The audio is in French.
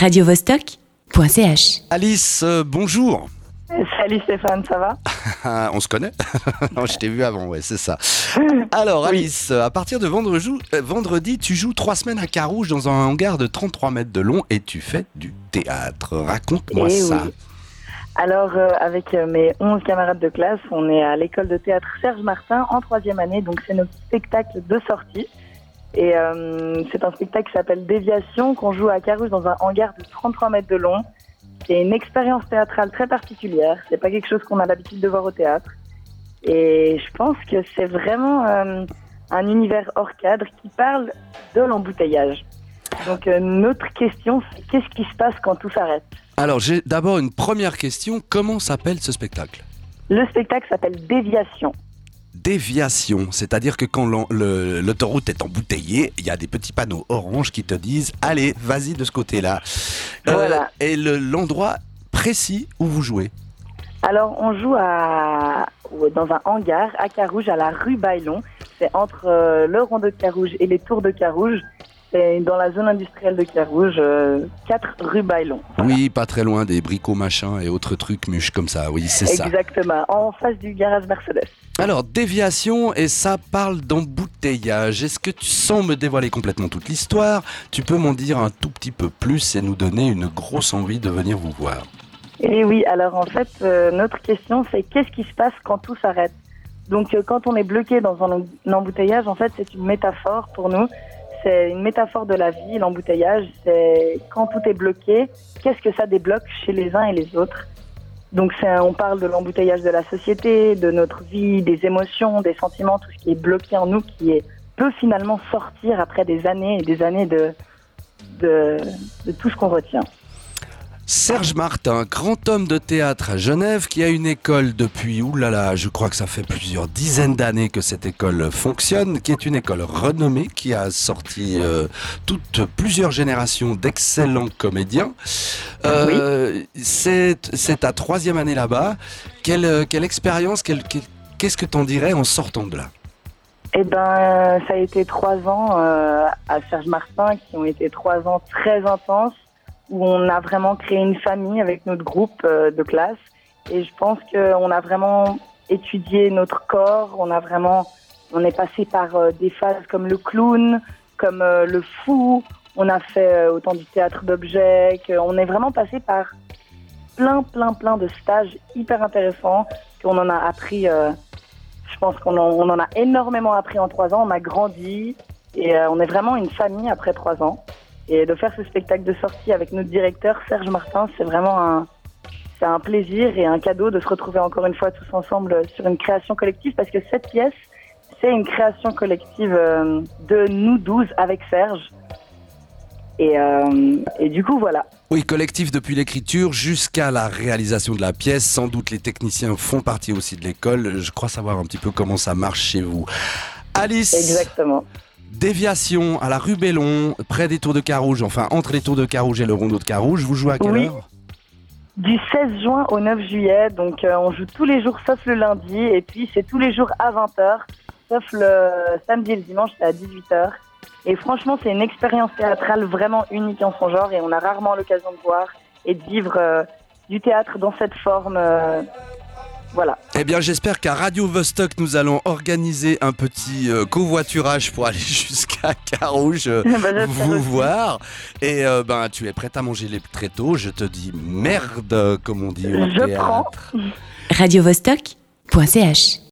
radiovostok.ch. Alice, euh, bonjour. Salut Stéphane, ça va? On se connaît Non, Je t'ai vu avant, ouais, c'est ça. Alors Alice, à partir de vendredi, euh, vendredi, tu joues trois semaines à Carouge dans un hangar de 33 mètres de long et tu fais du théâtre. Raconte-moi Eh ça. oui. Alors, euh, avec euh, mes 11 camarades de classe, on est à l'école de théâtre Serge Martin en troisième année, donc c'est notre spectacle de sortie. Et euh, c'est un spectacle qui s'appelle Déviation, qu'on joue à Carouge dans un hangar de 33 mètres de long. C'est une expérience théâtrale très particulière, c'est pas quelque chose qu'on a l'habitude de voir au théâtre. Et je pense que c'est vraiment euh, un univers hors cadre qui parle de l'embouteillage. Donc euh, notre question, c'est qu'est-ce qui se passe quand tout s'arrête? Alors j'ai d'abord une première question. Comment s'appelle ce spectacle? Le spectacle s'appelle Déviation. Déviation, c'est-à-dire que quand l'autoroute est embouteillée, il y a des petits panneaux orange qui te disent allez, vas-y de ce côté-là. Euh, et le- l'endroit précis où vous jouez Alors, on joue à, dans un hangar à Carouge, à la rue Baillon. C'est entre euh, le rond de Carouge et les tours de Carouge. C'est dans la zone industrielle de Carouge, euh, 4 rue Baillon. Voilà. Oui, pas très loin des bricots machins et autres trucs muches comme ça. Oui, c'est ça. Exactement, en face du garage Mercedes. Alors, déviation, et ça parle d'embouteillage. Est-ce que tu sens me dévoiler complètement toute l'histoire? Tu peux m'en dire un tout petit peu plus et nous donner une grosse envie de venir vous voir. Et oui, alors en fait, euh, notre question, c'est qu'est-ce qui se passe quand tout s'arrête? Donc, euh, quand on est bloqué dans un embouteillage, en fait, c'est une métaphore pour nous. C'est une métaphore de la vie, l'embouteillage. C'est quand tout est bloqué, qu'est-ce que ça débloque chez les uns et les autres? Donc, on parle de l'embouteillage de la société, de notre vie, des émotions, des sentiments, tout ce qui est bloqué en nous, qui est, peut finalement sortir après des années et des années de, de, de tout ce qu'on retient. Serge Martin, grand homme de théâtre à Genève, qui a une école depuis, oulala, je crois que ça fait plusieurs dizaines d'années que cette école fonctionne, qui est une école renommée, qui a sorti euh, toutes plusieurs générations d'excellents comédiens. Euh, C'est c'est ta troisième année là-bas. Quelle, euh, quelle expérience, quelle- quelle- qu'est-ce que t'en dirais en sortant de là? Eh ben, ça a été trois ans euh, à Serge Martin qui ont été trois ans très intenses où on a vraiment créé une famille avec notre groupe euh, de classe et je pense qu'on a vraiment étudié notre corps, on a vraiment, on est passé par euh, des phases comme le clown, comme euh, le fou, on a fait autant du théâtre d'objets, on est vraiment passé par plein, plein, plein de stages hyper intéressants qu'on en a appris. je pense qu'on en, a énormément appris en trois ans. On a grandi et on est vraiment une famille après trois ans. Et de faire ce spectacle de sortie avec notre directeur Serge Martin, c'est vraiment un, c'est un plaisir et un cadeau de se retrouver encore une fois tous ensemble sur une création collective parce que cette pièce, c'est une création collective euh, de nous douze avec Serge. Et, euh, et du coup, voilà. Oui, collectif depuis l'écriture jusqu'à la réalisation de la pièce. Sans doute les techniciens font partie aussi de l'école. Je crois savoir un petit peu comment ça marche chez vous. Alice, Exactement. Déviation à la rue Bellon, près des tours de Carouge, enfin entre les tours de Carouge et le rondeau de Carouge. Vous jouez à quelle Oui. heure Du 16 juin au 9 juillet, donc euh, on joue tous les jours sauf le lundi, et puis c'est tous les jours à 20h, sauf le samedi et le dimanche, c'est à 18h. Et franchement, c'est une expérience théâtrale vraiment unique en son genre, et on a rarement l'occasion de voir et de vivre euh, du théâtre dans cette forme. euh, voilà. Eh bien, j'espère qu'à Radio Vostok, nous allons organiser un petit euh, covoiturage pour aller jusqu'à Carouge. euh, Bah, vous aussi. voir et euh, ben tu es prête à manger les très tôt je te dis merde comme on dit au Je théâtre. prends. radiovostok.ch